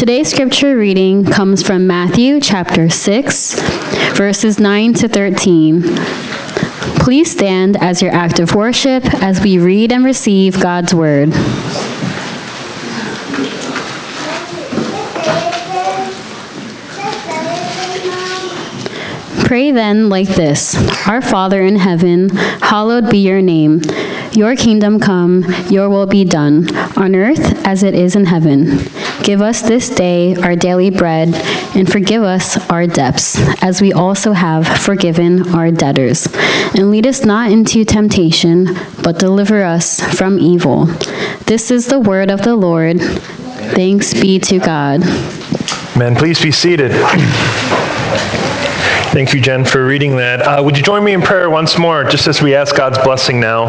Today's scripture reading comes from Matthew chapter 6, verses 9 to 13. Please stand as your act of worship as we read and receive God's word. Pray then like this Our Father in heaven, hallowed be your name. Your kingdom come, your will be done, on earth as it is in heaven. Give us this day our daily bread, and forgive us our debts, as we also have forgiven our debtors. And lead us not into temptation, but deliver us from evil. This is the word of the Lord. Thanks be to God. Man, please be seated. Thank you, Jen, for reading that. Uh, would you join me in prayer once more, just as we ask God's blessing now?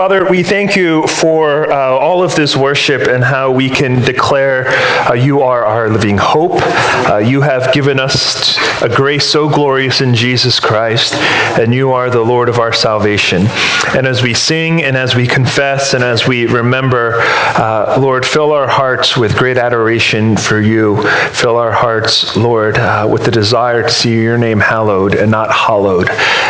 Father, we thank you for uh, all of this worship and how we can declare uh, you are our living hope. Uh, you have given us a grace so glorious in Jesus Christ, and you are the Lord of our salvation. And as we sing and as we confess and as we remember, uh, Lord, fill our hearts with great adoration for you. Fill our hearts, Lord, uh, with the desire to see your name hallowed and not hollowed.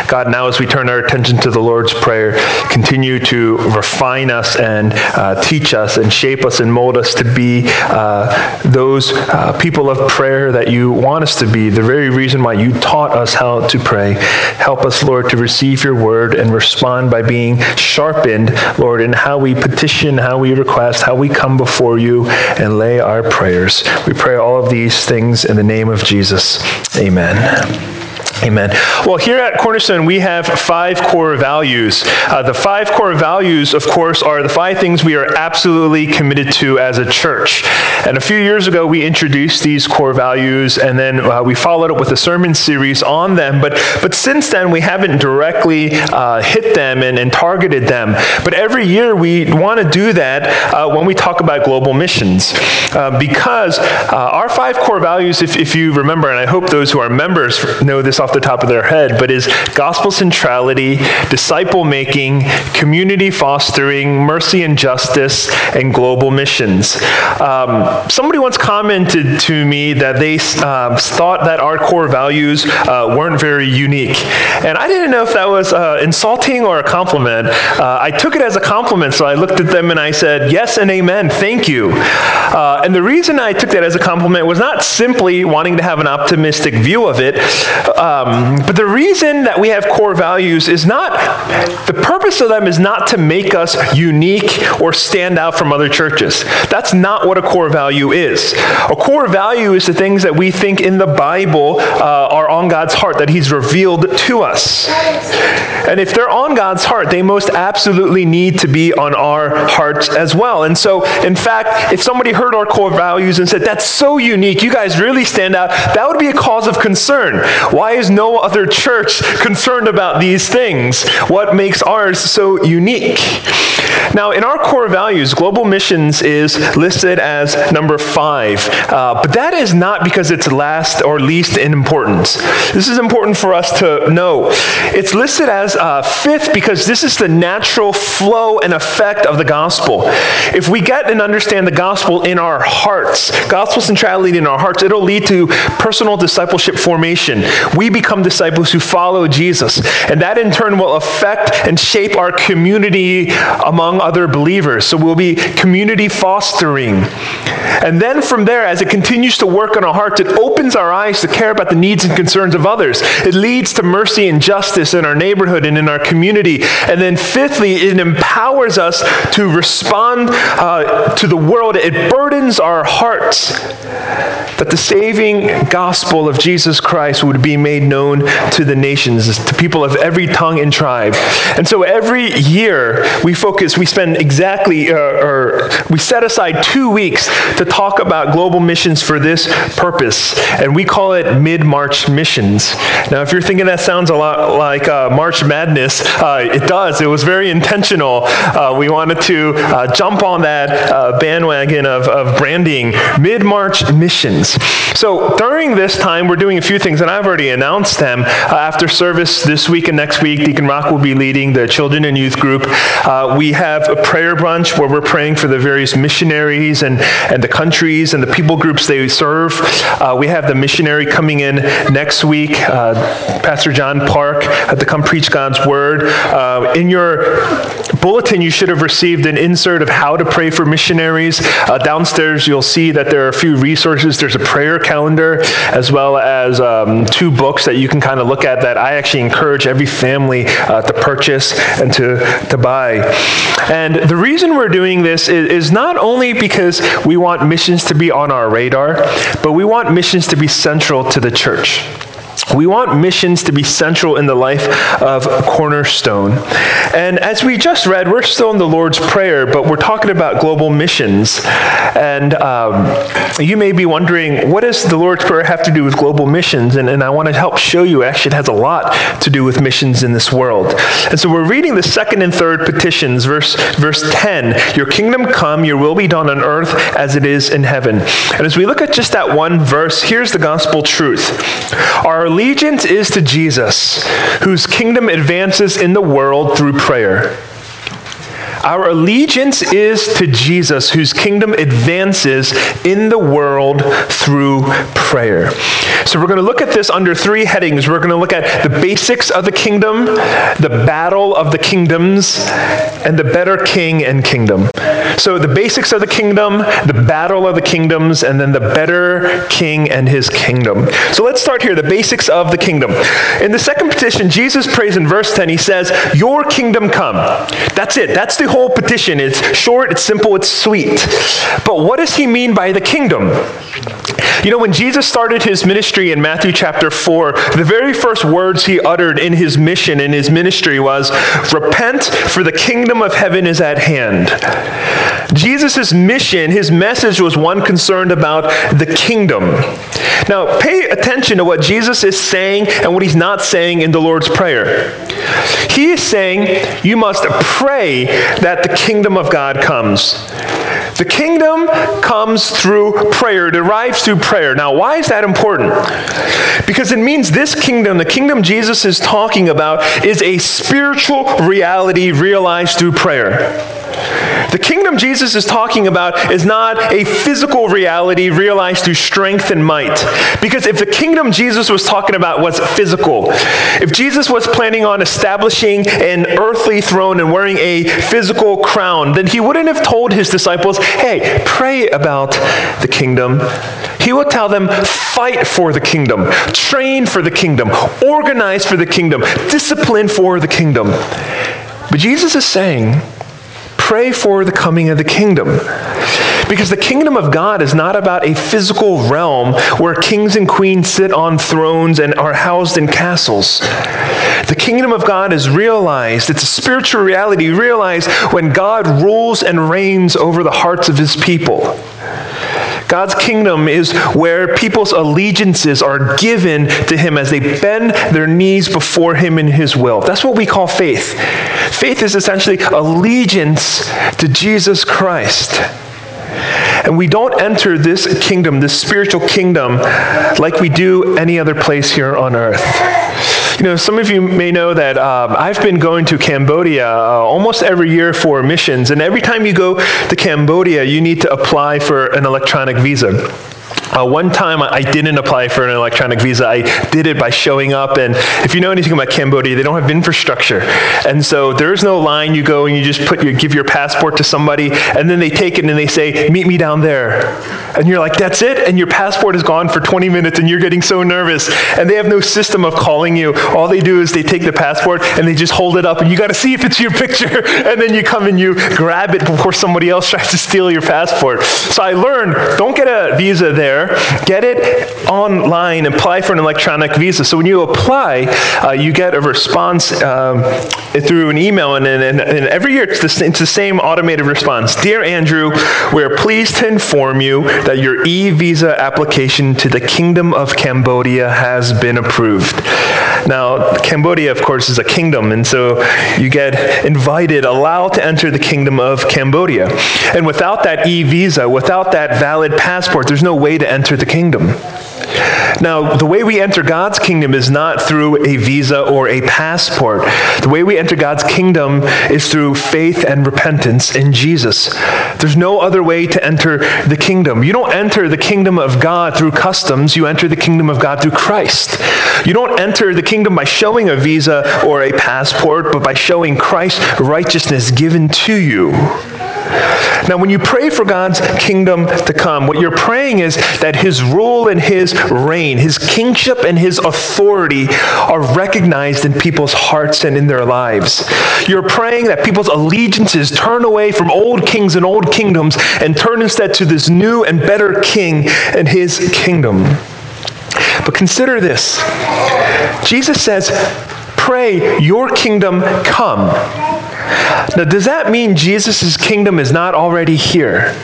God, now as we turn our attention to the Lord's Prayer, continue to refine us and uh, teach us and shape us and mold us to be uh, those uh, people of prayer that you want us to be, the very reason why you taught us how to pray. Help us, Lord, to receive your word and respond by being sharpened, Lord, in how we petition, how we request, how we come before you and lay our prayers. We pray all of these things in the name of Jesus. Amen. Amen. Well, here at Cornerstone, we have five core values. Uh, the five core values, of course, are the five things we are absolutely committed to as a church. And a few years ago, we introduced these core values, and then uh, we followed up with a sermon series on them. But, but since then, we haven't directly uh, hit them and, and, targeted them. But every year, we want to do that uh, when we talk about global missions. Uh, because uh, our five core values, if, if you remember, and I hope those who are members know this off the top of their head, but is gospel centrality, disciple making, community fostering, mercy and justice, and global missions. Um, somebody once commented to me that they uh, thought that our core values uh, weren't very unique. And I didn't know if that was uh, insulting or a compliment. Uh, I took it as a compliment, so I looked at them and I said, Yes and amen, thank you. Uh, and the reason I took that as a compliment was not simply wanting to have an optimistic view of it. Uh, um, but the reason that we have core values is not, the purpose of them is not to make us unique or stand out from other churches. That's not what a core value is. A core value is the things that we think in the Bible uh, are on God's heart, that He's revealed to us. And if they're on God's heart, they most absolutely need to be on our hearts as well. And so, in fact, if somebody heard our core values and said, That's so unique, you guys really stand out, that would be a cause of concern. Why is no other church concerned about these things? What makes ours so unique? Now, in our core values, global missions is listed as number five, uh, but that is not because it's last or least in importance. This is important for us to know. It's listed as uh, fifth because this is the natural flow and effect of the gospel. If we get and understand the gospel in our hearts, gospel centrality in our hearts, it'll lead to personal discipleship formation. We become disciples who follow Jesus, and that in turn will affect and shape our community among other believers. So we'll be community fostering. And then from there, as it continues to work on our hearts, it opens our eyes to care about the needs and concerns of others. It leads to mercy and justice in our neighborhood and in our community. And then fifthly, it empowers us to respond uh, to the world. It burdens our hearts that the saving gospel of Jesus Christ would be made known to the nations, to people of every tongue and tribe. And so every year we focus, we spend exactly, uh, or we set aside two weeks to talk about global missions for this purpose. And we call it Mid March Missions. Now, if you're thinking that sounds a lot like uh, March Madness, uh, it does. It was very intentional. Uh, we wanted to uh, jump on that uh, bandwagon of, of branding mid March missions. So during this time, we're doing a few things, and I've already announced them. Uh, after service this week and next week, Deacon Rock will be leading the children and youth group. Uh, we have a prayer brunch where we're praying for the various missionaries and, and the countries and the people groups they serve. Uh, we have the missionary coming in next week, uh, Pastor John Park, to come preach God's word. Uh, in your bulletin, you should have received an insert of how to pray for missionaries. Uh, downstairs, you'll see that there are a few resources. There's a prayer calendar, as well as um, two books that you can kind of look at that I actually encourage every family uh, to purchase and to, to buy. And the reason we're doing this is, is not only because we want missions to be on our radar, but we want missions to be central to the church. We want missions to be central in the life of Cornerstone. And as we just read, we're still in the Lord's Prayer, but we're talking about global missions. And um, you may be wondering, what does the Lord's Prayer have to do with global missions? And, and I want to help show you actually it has a lot to do with missions in this world. And so we're reading the second and third petitions, verse, verse 10 Your kingdom come, your will be done on earth as it is in heaven. And as we look at just that one verse, here's the gospel truth. Our allegiance is to Jesus, whose kingdom advances in the world through prayer. Our allegiance is to Jesus, whose kingdom advances in the world through prayer. So, we're going to look at this under three headings. We're going to look at the basics of the kingdom, the battle of the kingdoms, and the better king and kingdom. So, the basics of the kingdom, the battle of the kingdoms, and then the better king and his kingdom. So, let's start here the basics of the kingdom. In the second petition, Jesus prays in verse 10, he says, Your kingdom come. That's it. That's the whole petition. It's short, it's simple, it's sweet. But what does he mean by the kingdom? You know, when Jesus started his ministry in Matthew chapter 4, the very first words he uttered in his mission, in his ministry, was, Repent, for the kingdom of heaven is at hand. Jesus' mission, his message was one concerned about the kingdom. Now, pay attention to what Jesus is saying and what he's not saying in the Lord's Prayer. He is saying, You must pray that the kingdom of God comes. The kingdom comes through prayer, derives through prayer. Now, why is that important? Because it means this kingdom, the kingdom Jesus is talking about, is a spiritual reality realized through prayer. The kingdom Jesus is talking about is not a physical reality realized through strength and might. Because if the kingdom Jesus was talking about was physical, if Jesus was planning on establishing an earthly throne and wearing a physical crown, then he wouldn't have told his disciples, hey, pray about the kingdom. He would tell them, fight for the kingdom, train for the kingdom, organize for the kingdom, discipline for the kingdom. But Jesus is saying, pray for the coming of the kingdom. Because the kingdom of God is not about a physical realm where kings and queens sit on thrones and are housed in castles. The kingdom of God is realized, it's a spiritual reality realized when God rules and reigns over the hearts of his people. God's kingdom is where people's allegiances are given to Him as they bend their knees before Him in His will. That's what we call faith. Faith is essentially allegiance to Jesus Christ. And we don't enter this kingdom, this spiritual kingdom, like we do any other place here on earth. You know, some of you may know that um, I've been going to Cambodia uh, almost every year for missions, and every time you go to Cambodia, you need to apply for an electronic visa. Uh, one time I didn't apply for an electronic visa. I did it by showing up. And if you know anything about Cambodia, they don't have infrastructure. And so there's no line. You go and you just put your, give your passport to somebody, and then they take it and they say, meet me down there. And you're like, that's it? And your passport is gone for 20 minutes and you're getting so nervous. And they have no system of calling you. All they do is they take the passport and they just hold it up and you got to see if it's your picture. And then you come and you grab it before somebody else tries to steal your passport. So I learned, don't get a visa there there, get it online, apply for an electronic visa. So when you apply, uh, you get a response um, through an email, and, and, and every year it's the, it's the same automated response. Dear Andrew, we're pleased to inform you that your e visa application to the Kingdom of Cambodia has been approved. Now, Cambodia, of course, is a kingdom, and so you get invited, allowed to enter the kingdom of Cambodia. And without that e visa, without that valid passport, there's no way to enter the kingdom. Now, the way we enter God's kingdom is not through a visa or a passport. The way we enter God's kingdom is through faith and repentance in Jesus. There's no other way to enter the kingdom. You don't enter the kingdom of God through customs, you enter the kingdom of God through Christ. You don't enter the kingdom by showing a visa or a passport, but by showing Christ's righteousness given to you. Now, when you pray for God's kingdom to come, what you're praying is that His rule and His reign, His kingship and His authority are recognized in people's hearts and in their lives. You're praying that people's allegiances turn away from old kings and old kingdoms and turn instead to this new and better king and His kingdom. But consider this Jesus says, Pray, your kingdom come. Now, does that mean Jesus' kingdom is not already here?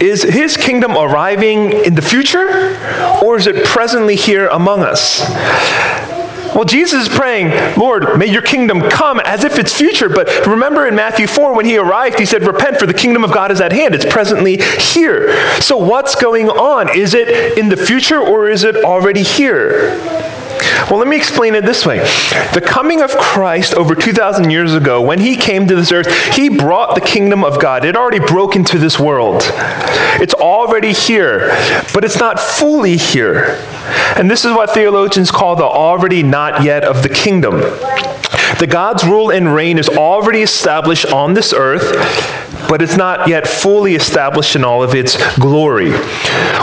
Is his kingdom arriving in the future, or is it presently here among us? Well, Jesus is praying, Lord, may your kingdom come as if it's future. But remember in Matthew 4, when he arrived, he said, Repent, for the kingdom of God is at hand. It's presently here. So, what's going on? Is it in the future or is it already here? Well, let me explain it this way. The coming of Christ over 2,000 years ago, when he came to this earth, he brought the kingdom of God. It already broke into this world. It's already here, but it's not fully here. And this is what theologians call the already not yet of the kingdom. The God's rule and reign is already established on this earth, but it's not yet fully established in all of its glory.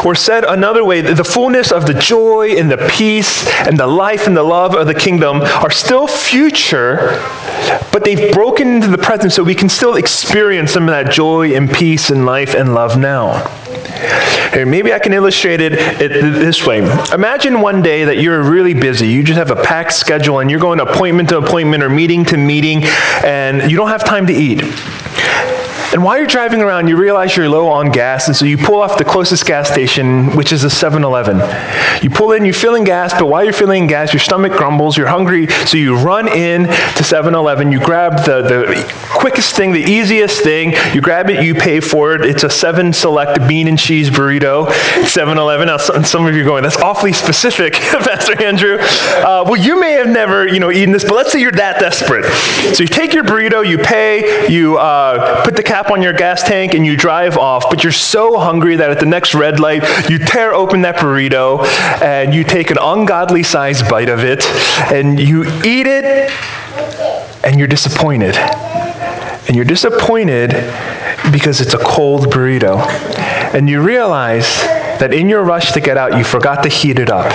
Or said another way, the fullness of the joy and the peace and the life and the love of the kingdom are still future, but they've broken into the present so we can still experience some of that joy and peace and life and love now. Here, maybe I can illustrate it, it this way. Imagine one day that you're really busy. You just have a packed schedule and you're going appointment to appointment or meeting to meeting, and you don't have time to eat. And while you're driving around, you realize you're low on gas, and so you pull off the closest gas station, which is a 7 Eleven. You pull in, you're filling gas, but while you're filling gas, your stomach grumbles, you're hungry, so you run in to 7 Eleven, you grab the, the quickest thing, the easiest thing, you grab it, you pay for it. It's a 7 Select bean and cheese burrito, 7 Eleven. Now, some of you are going, that's awfully specific, Pastor Andrew. Uh, well, you may have never you know, eaten this, but let's say you're that desperate. So you take your burrito, you pay, you uh, put the cap on your gas tank and you drive off, but you're so hungry that at the next red light, you tear open that burrito and you take an ungodly sized bite of it and you eat it and you're disappointed. And you're disappointed because it's a cold burrito. And you realize that in your rush to get out, you forgot to heat it up.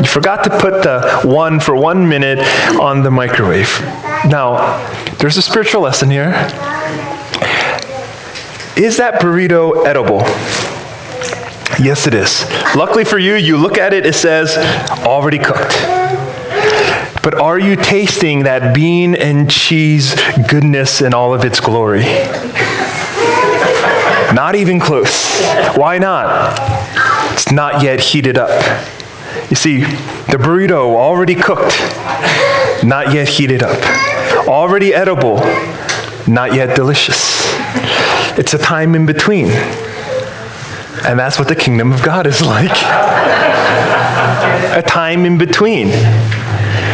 You forgot to put the one for one minute on the microwave. Now, there's a spiritual lesson here. Is that burrito edible? Yes, it is. Luckily for you, you look at it, it says already cooked. But are you tasting that bean and cheese goodness in all of its glory? Not even close. Why not? It's not yet heated up. You see, the burrito already cooked, not yet heated up. Already edible, not yet delicious. It's a time in between. And that's what the kingdom of God is like a time in between.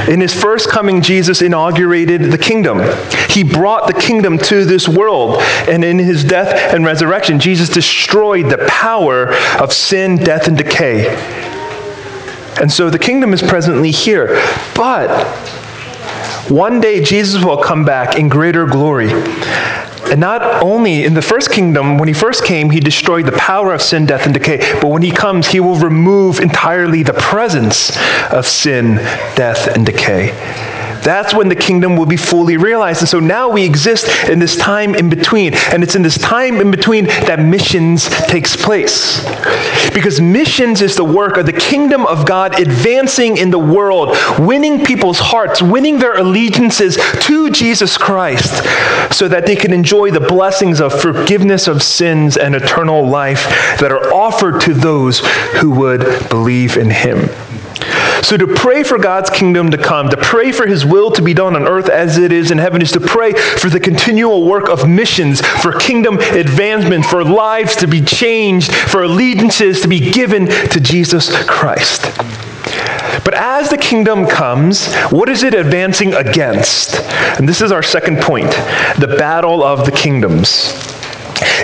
In his first coming, Jesus inaugurated the kingdom. He brought the kingdom to this world. And in his death and resurrection, Jesus destroyed the power of sin, death, and decay. And so the kingdom is presently here. But one day, Jesus will come back in greater glory. And not only in the first kingdom, when he first came, he destroyed the power of sin, death, and decay, but when he comes, he will remove entirely the presence of sin, death, and decay. That's when the kingdom will be fully realized. And so now we exist in this time in between. And it's in this time in between that missions takes place. Because missions is the work of the kingdom of God advancing in the world, winning people's hearts, winning their allegiances to Jesus Christ so that they can enjoy the blessings of forgiveness of sins and eternal life that are offered to those who would believe in him. So to pray for God's kingdom to come, to pray for his will to be done on earth as it is in heaven, is to pray for the continual work of missions, for kingdom advancement, for lives to be changed, for allegiances to be given to Jesus Christ. But as the kingdom comes, what is it advancing against? And this is our second point the battle of the kingdoms.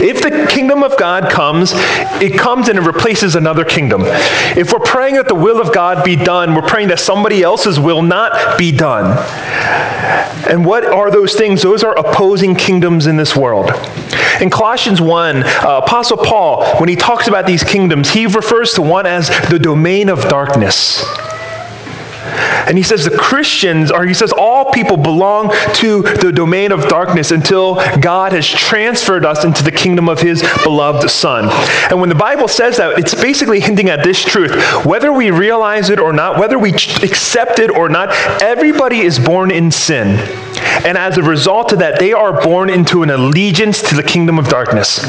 If the kingdom of God comes, it comes and it replaces another kingdom. If we're praying that the will of God be done, we're praying that somebody else's will not be done. And what are those things? Those are opposing kingdoms in this world. In Colossians 1, uh, Apostle Paul, when he talks about these kingdoms, he refers to one as the domain of darkness. And he says the Christians, or he says all people belong to the domain of darkness until God has transferred us into the kingdom of his beloved Son. And when the Bible says that, it's basically hinting at this truth. Whether we realize it or not, whether we accept it or not, everybody is born in sin. And as a result of that, they are born into an allegiance to the kingdom of darkness.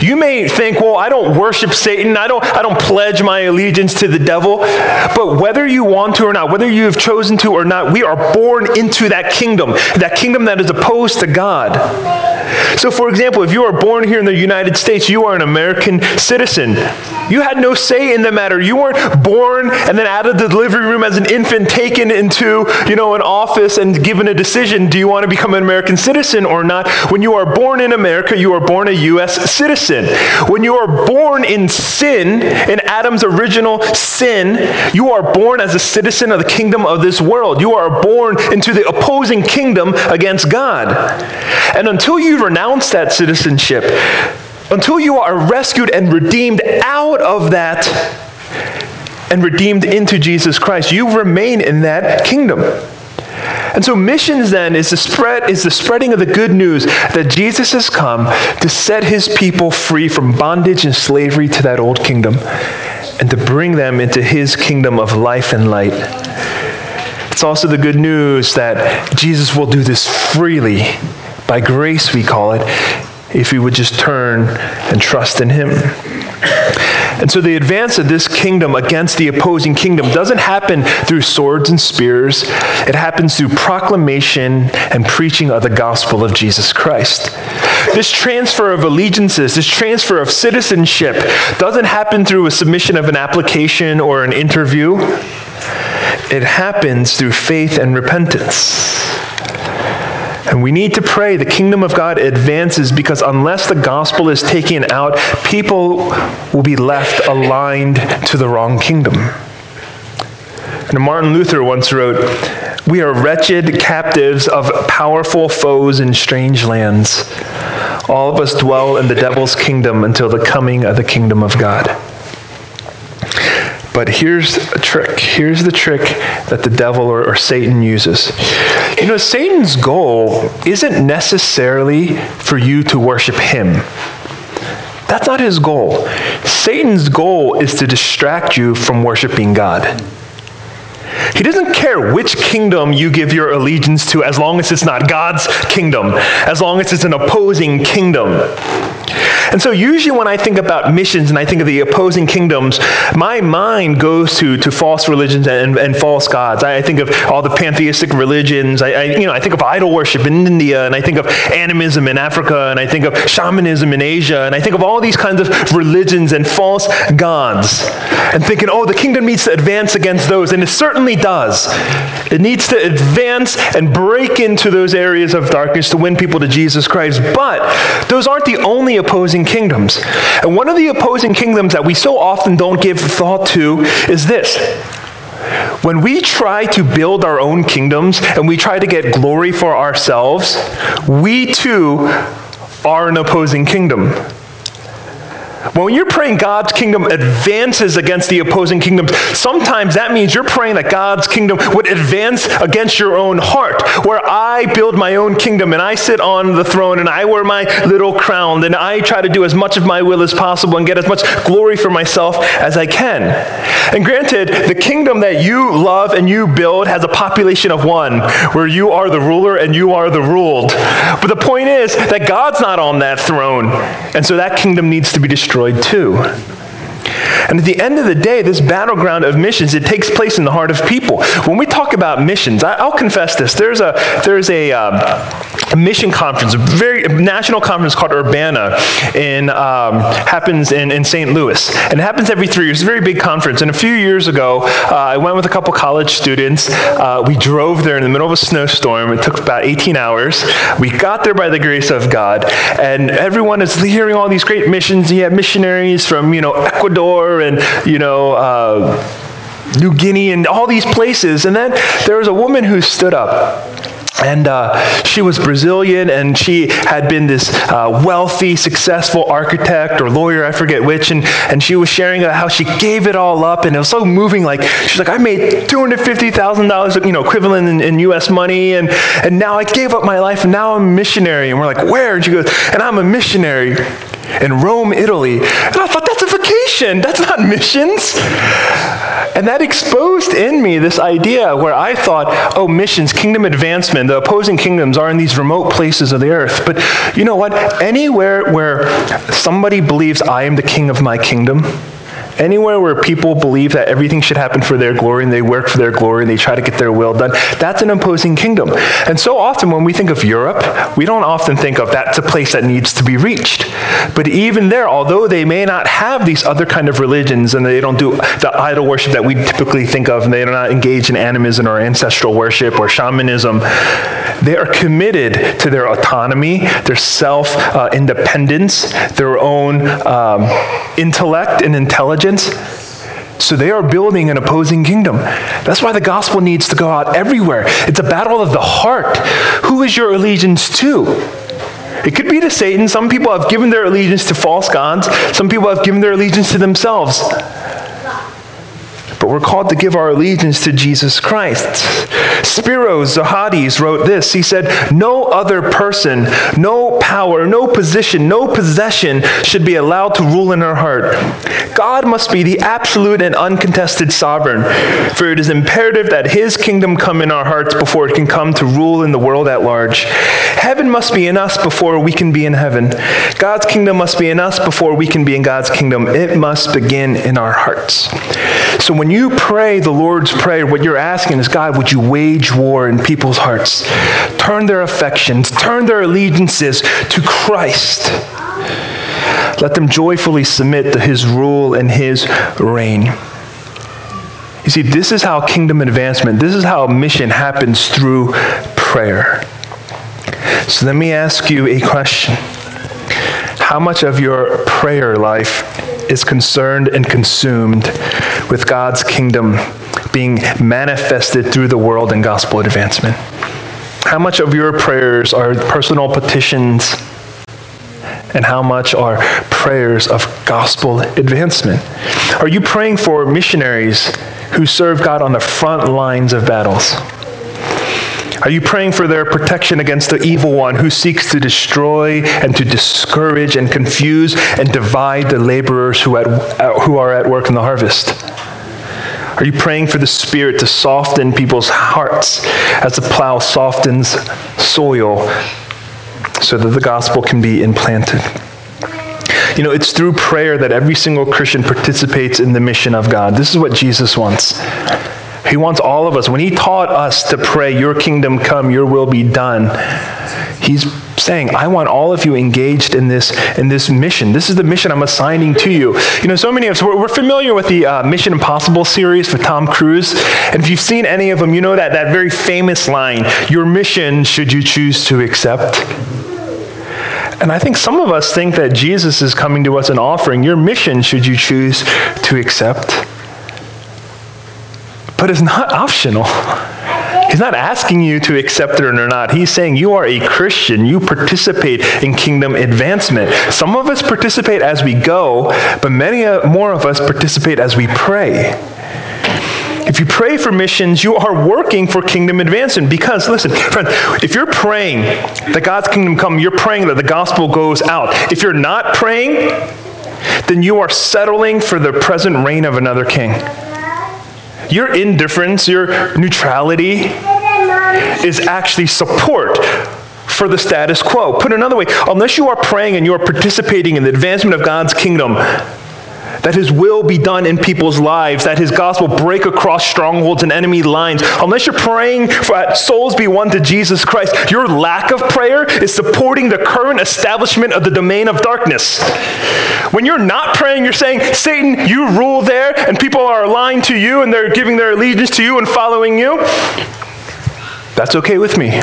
You may think, well, I don't worship Satan. I don't, I don't pledge my allegiance to the devil. But whether you want to or not, whether you have chosen to or not, we are born into that kingdom, that kingdom that is opposed to God. So, for example, if you are born here in the United States, you are an American citizen. You had no say in the matter. You weren't born and then out of the delivery room as an infant taken into, you know, an office and given a decision, do you want to become an American citizen or not? When you are born in America, you are born a U.S. citizen. When you are born in sin, in Adam's original sin, you are born as a citizen of the kingdom of this world. You are born into the opposing kingdom against God. And until you renounce that citizenship, until you are rescued and redeemed out of that and redeemed into Jesus Christ, you remain in that kingdom. And so missions then is the spread is the spreading of the good news that Jesus has come to set his people free from bondage and slavery to that old kingdom and to bring them into his kingdom of life and light. It's also the good news that Jesus will do this freely by grace, we call it, if we would just turn and trust in Him. And so the advance of this kingdom against the opposing kingdom doesn't happen through swords and spears. It happens through proclamation and preaching of the gospel of Jesus Christ. This transfer of allegiances, this transfer of citizenship, doesn't happen through a submission of an application or an interview. It happens through faith and repentance. And we need to pray the kingdom of God advances because unless the gospel is taken out, people will be left aligned to the wrong kingdom. And Martin Luther once wrote, We are wretched captives of powerful foes in strange lands. All of us dwell in the devil's kingdom until the coming of the kingdom of God. But here's a trick. Here's the trick that the devil or, or, Satan uses. You know, Satan's goal isn't necessarily for you to worship him. That's not his goal. Satan's goal is to distract you from worshiping God. He doesn't care which kingdom you give your allegiance to as long as it's not God's kingdom, as long as it's an opposing kingdom. And so, usually, when I think about missions and I think of the opposing kingdoms, my mind goes to, to false religions and, and false gods. I, think of all the pantheistic religions. I, I, you know, I think of idol worship in India, and I think of animism in Africa, and I think of shamanism in Asia, and I think of all these kinds of religions and false gods, and thinking, oh, the kingdom needs to advance against those. And it certainly does. It needs to advance and break into those areas of darkness to win people to Jesus Christ. But those aren't the only opposing kingdoms. And one of the opposing kingdoms that we so often don't give thought to is this. When we try to build our own kingdoms and we try to get glory for ourselves, we too are an opposing kingdom. When you're praying God's kingdom advances against the opposing kingdoms, sometimes that means you're praying that God's kingdom would advance against your own heart, where I build my own kingdom and I sit on the throne and I wear my little crown and I try to do as much of my will as possible and get as much glory for myself as I can. And granted, the kingdom that you love and you build has a population of one, where you are the ruler and you are the ruled. But the point is that God's not on that throne, and so that kingdom needs to be destroyed destroyed too. And at the end of the day, this battleground of missions, it takes place in the heart of people. When we talk about missions, I, will confess this. There's a, there's a, um, mission conference, a very a national conference called Urbana, in, um, happens in, in St. Louis. And it happens every three years. It's a very big conference. And a few years ago, uh, I went with a couple college students. Uh, we drove there in the middle of a snowstorm. It took about 18 hours. We got there by the grace of God. And everyone is hearing all these great missions. You have missionaries from, you know, Ecuador and, you know, uh, New Guinea and all these places. And then there was a woman who stood up and uh, she was Brazilian, and she had been this uh, wealthy, successful architect or lawyer, I forget which, and, and she was sharing how she gave it all up, and it was so moving. Like she's like, I made two hundred fifty thousand dollars, you know, equivalent in, in, U.S. money, and and now I gave up my life, and now I'm a missionary. And we're like, where? And she goes, and I'm a missionary in Rome, Italy. And I thought, that's a vacation. That's not missions. And that exposed in me this idea where I thought, oh, missions, kingdom advancement, the opposing kingdoms are in these remote places of the earth. But you know what? Anywhere where somebody believes I am the king of my kingdom, Anywhere where people believe that everything should happen for their glory and they work for their glory and they try to get their will done, that's an opposing kingdom. And so often when we think of Europe, we don't often think of that's a place that needs to be reached. But even there, although they may not have these other kind of religions and they don't do the idol worship that we typically think of and they are not engaged in animism or ancestral worship or shamanism, they are committed to their autonomy, their self uh, independence, their own um, intellect and intelligence so they are building an opposing kingdom. That's why the gospel needs to go out everywhere. It's a battle of the heart. Who is your allegiance to? It could be to Satan. Some people have given their allegiance to false gods. Some people have given their allegiance to themselves but we're called to give our allegiance to Jesus Christ. Spiros Zodhiates wrote this. He said, No other person, no power, no position, no possession should be allowed to rule in our heart. God must be the absolute and uncontested sovereign, for it is imperative that his kingdom come in our hearts before it can come to rule in the world at large. Heaven must be in us before we can be in heaven. God's kingdom must be in us before we can be in God's kingdom. It must begin in our hearts. So when you pray the Lord's Prayer, what you're asking is God, would you wage war in people's hearts? Turn their affections, turn their allegiances to Christ. Let them joyfully submit to his rule and his reign. You see, this is how kingdom advancement, this is how mission happens through prayer. So let me ask you a question. How much of your prayer life is concerned and consumed with God's kingdom being manifested through the world and gospel advancement? How much of your prayers are personal petitions? And how much are prayers of gospel advancement? Are you praying for missionaries who serve God on the front lines of battles? Are you praying for their protection against the evil one who seeks to destroy and to discourage and confuse and divide the laborers who, at, uh, who are at work in the harvest? Are you praying for the Spirit to soften people's hearts as the plow softens soil so that the gospel can be implanted? You know, it's through prayer that every single Christian participates in the mission of God. This is what Jesus wants. He wants all of us. When He taught us to pray, Your kingdom come, Your will be done, He's saying, I want all of you engaged in this, in this mission. This is the mission I'm assigning to you. You know, so many of us, we're, we're familiar with the uh, Mission Impossible series with Tom Cruise. And if you've seen any of them, you know that, that very famous line, Your mission should you choose to accept. And I think some of us think that Jesus is coming to us and offering your mission should you choose to accept. But it's not optional. He's not asking you to accept it or not. He's saying you are a Christian. You participate in kingdom advancement. Some of us participate as we go, but many more of us participate as we pray. If you pray for missions, you are working for kingdom advancement. Because, listen, friend, if you're praying that God's kingdom come, you're praying that the gospel goes out. If you're not praying, then you are settling for the present reign of another king. Your indifference, your neutrality is actually support for the status quo. Put another way, unless you are praying and you are participating in the advancement of God's kingdom, that his will be done in people's lives, that his gospel break across strongholds and enemy lines, unless you're praying for souls be won to Jesus Christ, your lack of prayer is supporting the current establishment of the domain of darkness. When you're not praying, you're saying, Satan, you rule there, and people are aligned to you and they're giving their allegiance to you and following you. That's okay with me.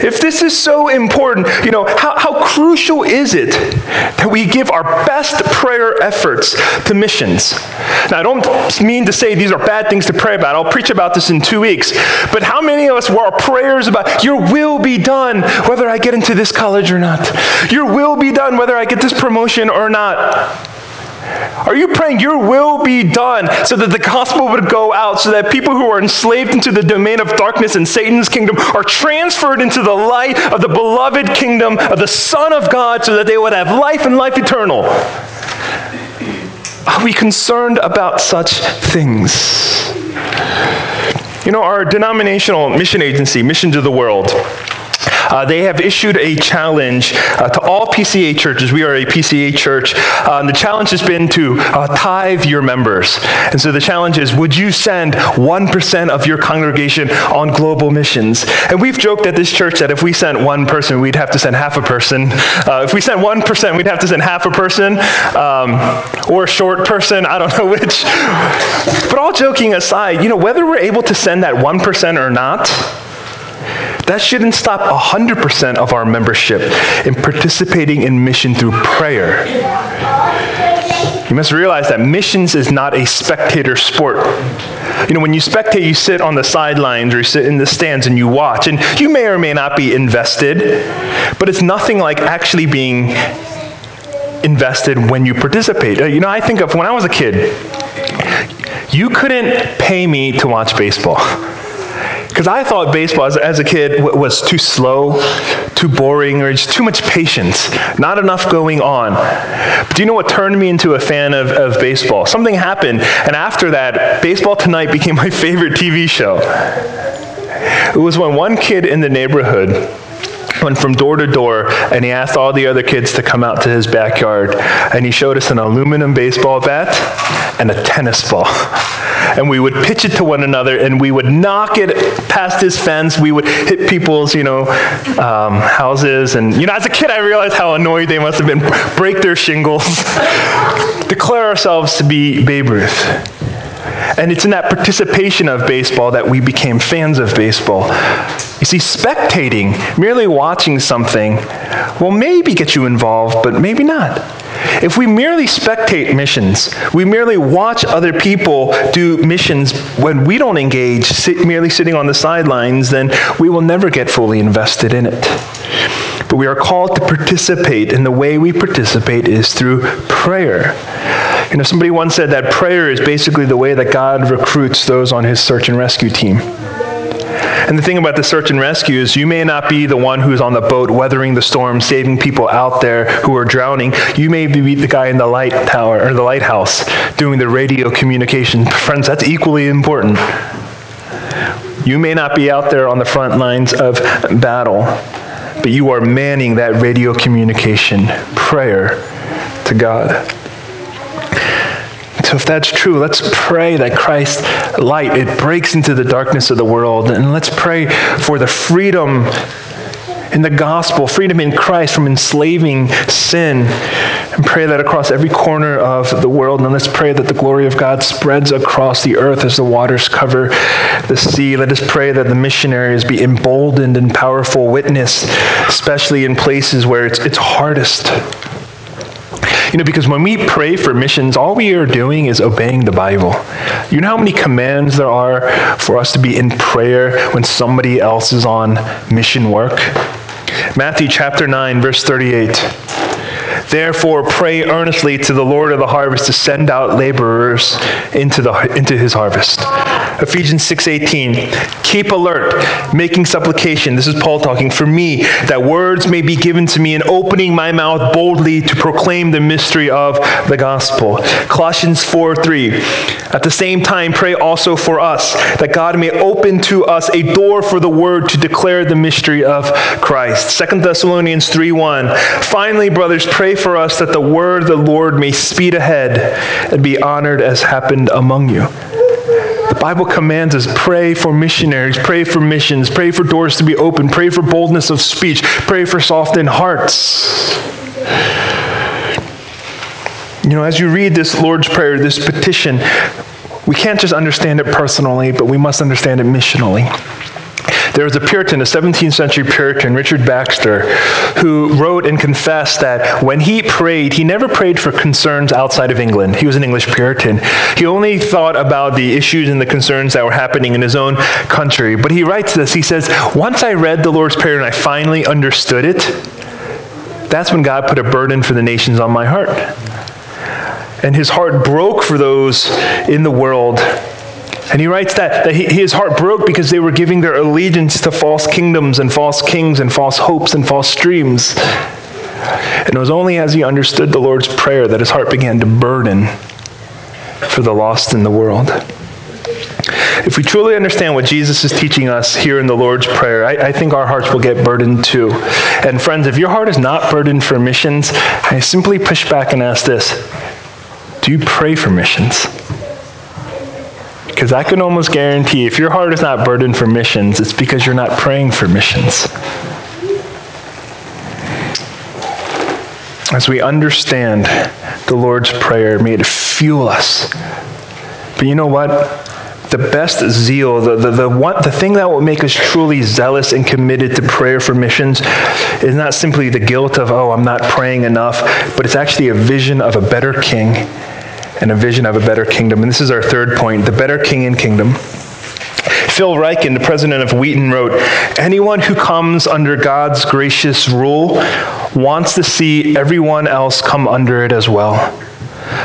If this is so important, you know, how, how crucial is it that we give our best prayer efforts to missions? Now, I don't mean to say these are bad things to pray about. I'll preach about this in two weeks. But how many of us were our prayers about, your will be done whether I get into this college or not? Your will be done whether I get this promotion or not? Are you praying your will be done so that the gospel would go out, so that people who are enslaved into the domain of darkness and Satan's kingdom are transferred into the light of the beloved kingdom of the Son of God so that they would have life and life eternal? Are we concerned about such things? You know, our denominational mission agency, Mission to the World, uh, they have issued a challenge uh, to all PCA churches. We are a PCA church. Uh, the challenge has been to uh, tithe your members. And so the challenge is would you send 1% of your congregation on global missions? And we've joked at this church that if we sent one person, we'd have to send half a person. Uh, if we sent 1%, we'd have to send half a person um, or a short person. I don't know which. But all joking aside, you know, whether we're able to send that 1% or not, that shouldn't stop 100% of our membership in participating in mission through prayer. You must realize that missions is not a spectator sport. You know, when you spectate, you sit on the sidelines or you sit in the stands and you watch, and you may or may not be invested, but it's nothing like actually being invested when you participate. Uh, you know, I think of when I was a kid, you couldn't pay me to watch baseball. Because I thought baseball as, as a kid w- was too slow, too boring, or just too much patience, not enough going on. But do you know what turned me into a fan of, of baseball? Something happened, and after that, Baseball Tonight became my favorite TV show. It was when one kid in the neighborhood went from door to door and he asked all the other kids to come out to his backyard and he showed us an aluminum baseball bat and a tennis ball and we would pitch it to one another and we would knock it past his fence. We would hit people's you know um, houses. And you know as a kid i realized how annoyed they must have been. Break their shingles. Declare ourselves to be babe ruth and it's in that participation of baseball that we became fans of baseball. You see, spectating, merely watching something, will maybe get you involved, but maybe not. If we merely spectate missions, we merely watch other people do missions when we don't engage, sit, merely sitting on the sidelines, then we will never get fully invested in it. But we are called to participate, and the way we participate is through prayer. You know, somebody once said that prayer is basically the way that God recruits those on his search and rescue team. And the thing about the search and rescue is you may not be the one who's on the boat weathering the storm, saving people out there who are drowning. You may be the guy in the light tower or the lighthouse doing the radio communication. Friends, that's equally important. You may not be out there on the front lines of battle, but you are manning that radio communication prayer to God. So if that's true, let's pray that Christ's light it breaks into the darkness of the world and let's pray for the freedom in the gospel, freedom in Christ from enslaving sin. And pray that across every corner of the world. And let's pray that the glory of God spreads across the earth as the waters cover the sea. Let us pray that the missionaries be emboldened in powerful witness, especially in places where it's, it's hardest. You know, because when we pray for missions, all we are doing is obeying the Bible. You know how many commands there are for us to be in prayer when somebody else is on mission work? Matthew chapter 9, verse 38. Therefore, pray earnestly to the Lord of the harvest to send out laborers into, the, into his harvest. Ephesians 6:18. Keep alert, making supplication. This is Paul talking for me that words may be given to me in opening my mouth boldly to proclaim the mystery of the gospel. Colossians 4:3. At the same time pray also for us that God may open to us a door for the word to declare the mystery of Christ. 2 Thessalonians 3:1. Finally, brothers, pray for us that the word of the Lord may speed ahead and be honored as happened among you. The Bible commands us pray for missionaries, pray for missions, pray for doors to be open, pray for boldness of speech, pray for softened hearts. You know, as you read this Lord's Prayer, this petition, we can't just understand it personally, but we must understand it missionally. There was a Puritan, a 17th century Puritan, Richard Baxter, who wrote and confessed that when he prayed, he never prayed for concerns outside of England. He was an English Puritan. He only thought about the issues and the concerns that were happening in his own country. But he writes this he says, Once I read the Lord's Prayer and I finally understood it, that's when God put a burden for the nations on my heart and his heart broke for those in the world. And he writes that, that he, his heart broke because they were giving their allegiance to false kingdoms and false kings and false hopes and false dreams. And it was only as he understood the Lord's Prayer that his heart began to burden for the lost in the world. If we truly understand what Jesus is teaching us here in the Lord's Prayer, I, I, think our hearts will get burdened too. And friends, if your heart is not burdened for missions, I simply push back and ask this do you pray for missions? Because I can almost guarantee if your heart is not burdened for missions, it's because you're not praying for missions. As we understand the Lord's Prayer, may it fuel us. But you know what? The best zeal, the, the, the, one, the thing that will make us truly zealous and committed to prayer for missions is not simply the guilt of, oh, I'm not praying enough, but it's actually a vision of a better king and a vision of a better kingdom. And this is our third point the better king and kingdom. Phil Ryken, the president of Wheaton, wrote Anyone who comes under God's gracious rule wants to see everyone else come under it as well,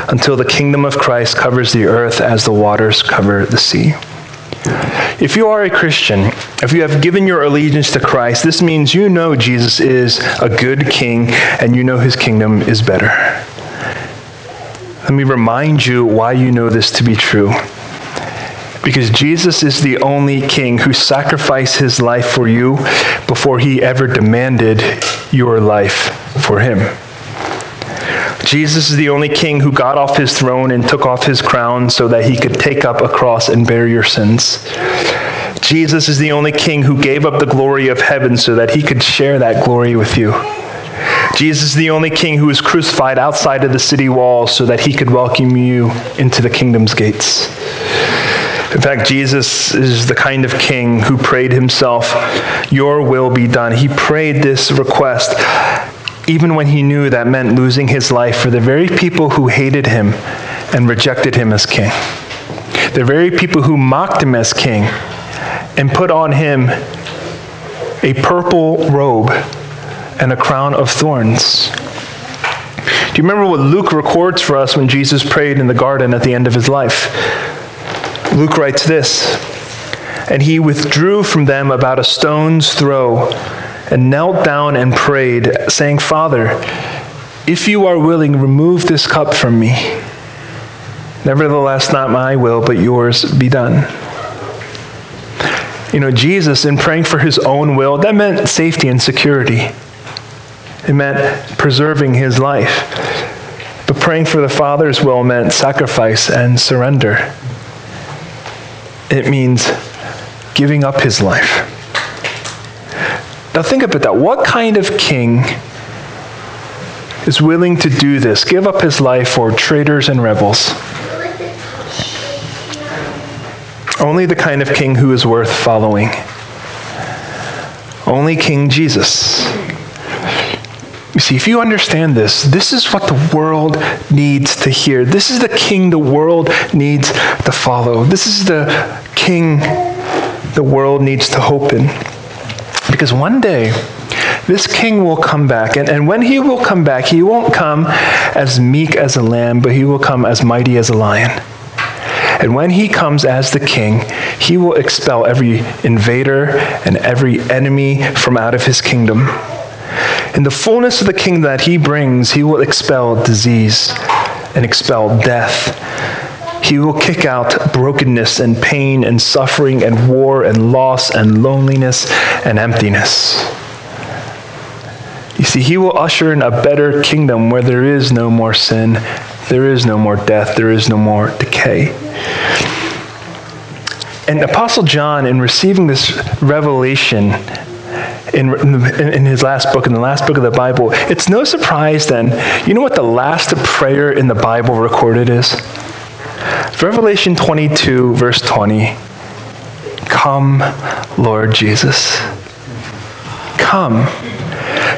until the kingdom of Christ covers the earth as the waters cover the sea. If you are a Christian, if you have given your allegiance to Christ, this means you know Jesus is a good king and you know his kingdom is better. Let me remind you why you know this to be true. Because Jesus is the only king who sacrificed his life for you before he ever demanded your life for him. Jesus is the only king who got off his throne and took off his crown so that he could take up a cross and bear your sins. Jesus is the only king who gave up the glory of heaven so that he could share that glory with you. Jesus is the only king who was crucified outside of the city walls so that he could welcome you into the kingdom's gates. In fact, Jesus is the kind of king who prayed himself, Your will be done. He prayed this request even when he knew that meant losing his life for the very people who hated him and rejected him as king. The very people who mocked him as king and put on him a purple robe and a crown of thorns. Do you remember what Luke records for us when Jesus prayed in the garden at the end of his life? Luke writes this And he withdrew from them about a stone's throw and knelt down and prayed, saying, Father, if you are willing, remove this cup from me. Nevertheless, not my will, but yours be done. You know, Jesus, in praying for his own will, that meant safety and security. It meant preserving his life. But praying for the Father's will meant sacrifice and surrender. It means giving up his life. Now think about that. What kind of king is willing to do this, give up his life for traitors and rebels? Only the kind of king who is worth following. Only King Jesus. You see, if you understand this, this is what the world needs to hear. This is the king the world needs to follow. This is the king the world needs to hope in. Because one day, this king will come back. And, and when he will come back, he won't come as meek as a lamb, but he will come as mighty as a lion. And when he comes as the king, he will expel every invader and every enemy from out of his kingdom. In the fullness of the kingdom that he brings, he will expel disease and expel death. He will kick out brokenness and pain and suffering and war and loss and loneliness and emptiness. You see, he will usher in a better kingdom where there is no more sin, there is no more death, there is no more decay. And Apostle John, in receiving this revelation, in, in, in, his last book, in the last book of the Bible, it's no surprise then. You know what the last prayer in the Bible recorded is? Revelation 22, verse 20. Come, Lord Jesus. Come.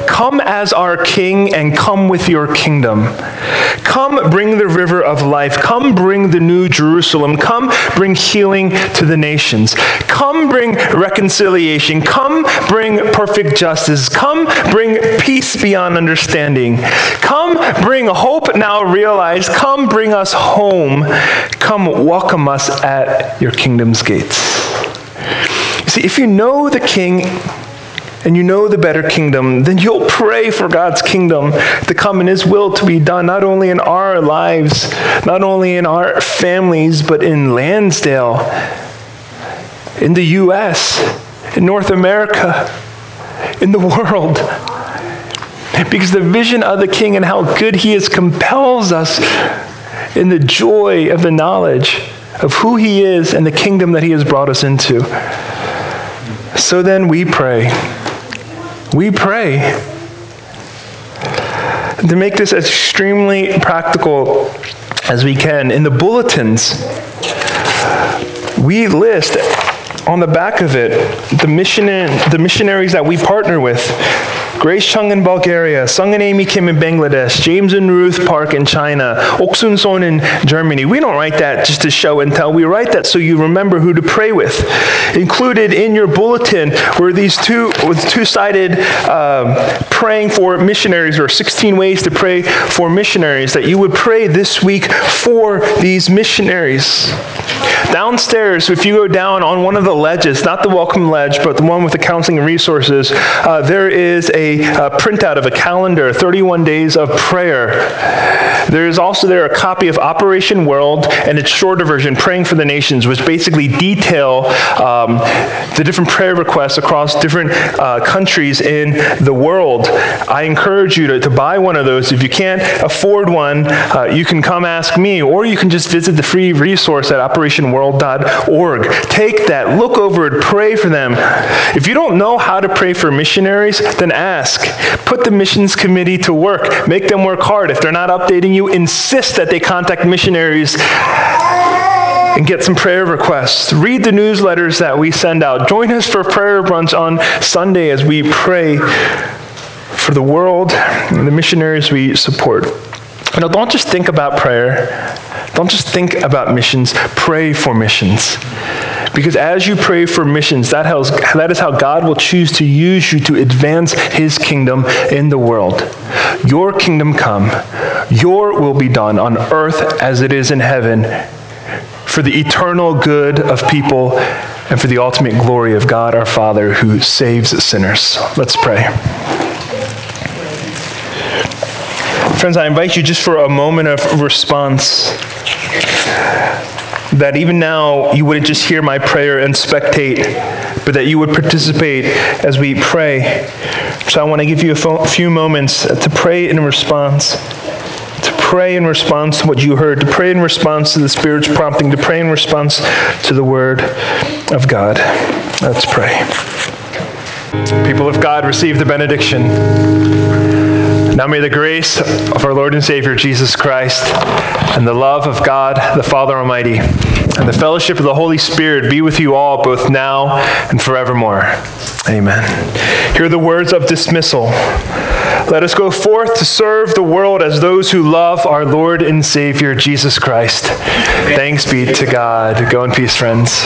Come as our King and come with your kingdom. Come bring the river of life. Come bring the new Jerusalem. Come bring healing to the nations. Come bring reconciliation. Come bring perfect justice. Come bring peace beyond understanding. Come bring hope now realized. Come bring us home. Come welcome us at your kingdom's gates. See, if you know the King and you know the better kingdom, then you'll pray for God's kingdom to come and His will to be done, not only in our lives, not only in our families, but in Lansdale, in the U.S., in North America, in the world. Because the vision of the King and how good He is compels us in the joy of the knowledge of who He is and the kingdom that He has brought us into. So then we pray we pray. To make this as extremely practical as we can, in the bulletins, we list on the back of it the, mission, the missionaries that we partner with Grace Chung in Bulgaria, Sung and Amy Kim in Bangladesh, James and Ruth Park in China, Oksun Son in Germany. We don't write that just to show and tell. We write that so you remember who to pray with. Included in your bulletin were these two with two-sided um, praying for missionaries, or 16 ways to pray for missionaries. That you would pray this week for these missionaries. Downstairs, if you go down on one of the ledges, not the welcome ledge, but the one with the counseling resources, uh, there is a a, printout of a calendar, 31 days of prayer. There is also there a copy of Operation World and its shorter version, Praying for the Nations, which basically detail um, the different prayer requests across different uh, countries in the world. I encourage you to, to buy one of those. If you can't afford one, uh, you can come ask me, or you can just visit the free resource at operationworld.org. Take that, look over it, pray for them. If you don't know how to pray for missionaries, then ask Put the missions committee to work. Make them work hard. If they're not updating you, insist that they contact missionaries and get some prayer requests. Read the newsletters that we send out. Join us for prayer brunch on Sunday as we pray for the world and the missionaries we support. Know, don't just think about prayer. Don't just think about missions. Pray for missions. Because as you pray for missions, that, has, that is how God will choose to use you to advance his kingdom in the world. Your kingdom come, your will be done on earth as it is in heaven for the eternal good of people and for the ultimate glory of God our Father who saves sinners. Let's pray. Friends, I invite you just for a moment of response that even now you wouldn't just hear my prayer and spectate, but that you would participate as we pray. So I want to give you a few moments to pray in response. To pray in response to what you heard, to pray in response to the Spirit's prompting, to pray in response to the Word of God. Let's pray. People of God, receive the benediction. Now may the grace of our Lord and Savior Jesus Christ and the love of God the Father Almighty and the fellowship of the Holy Spirit be with you all both now and forevermore. Amen. Hear the words of dismissal. Let us go forth to serve the world as those who love our Lord and Savior Jesus Christ. Thanks be to God. Go in peace, friends.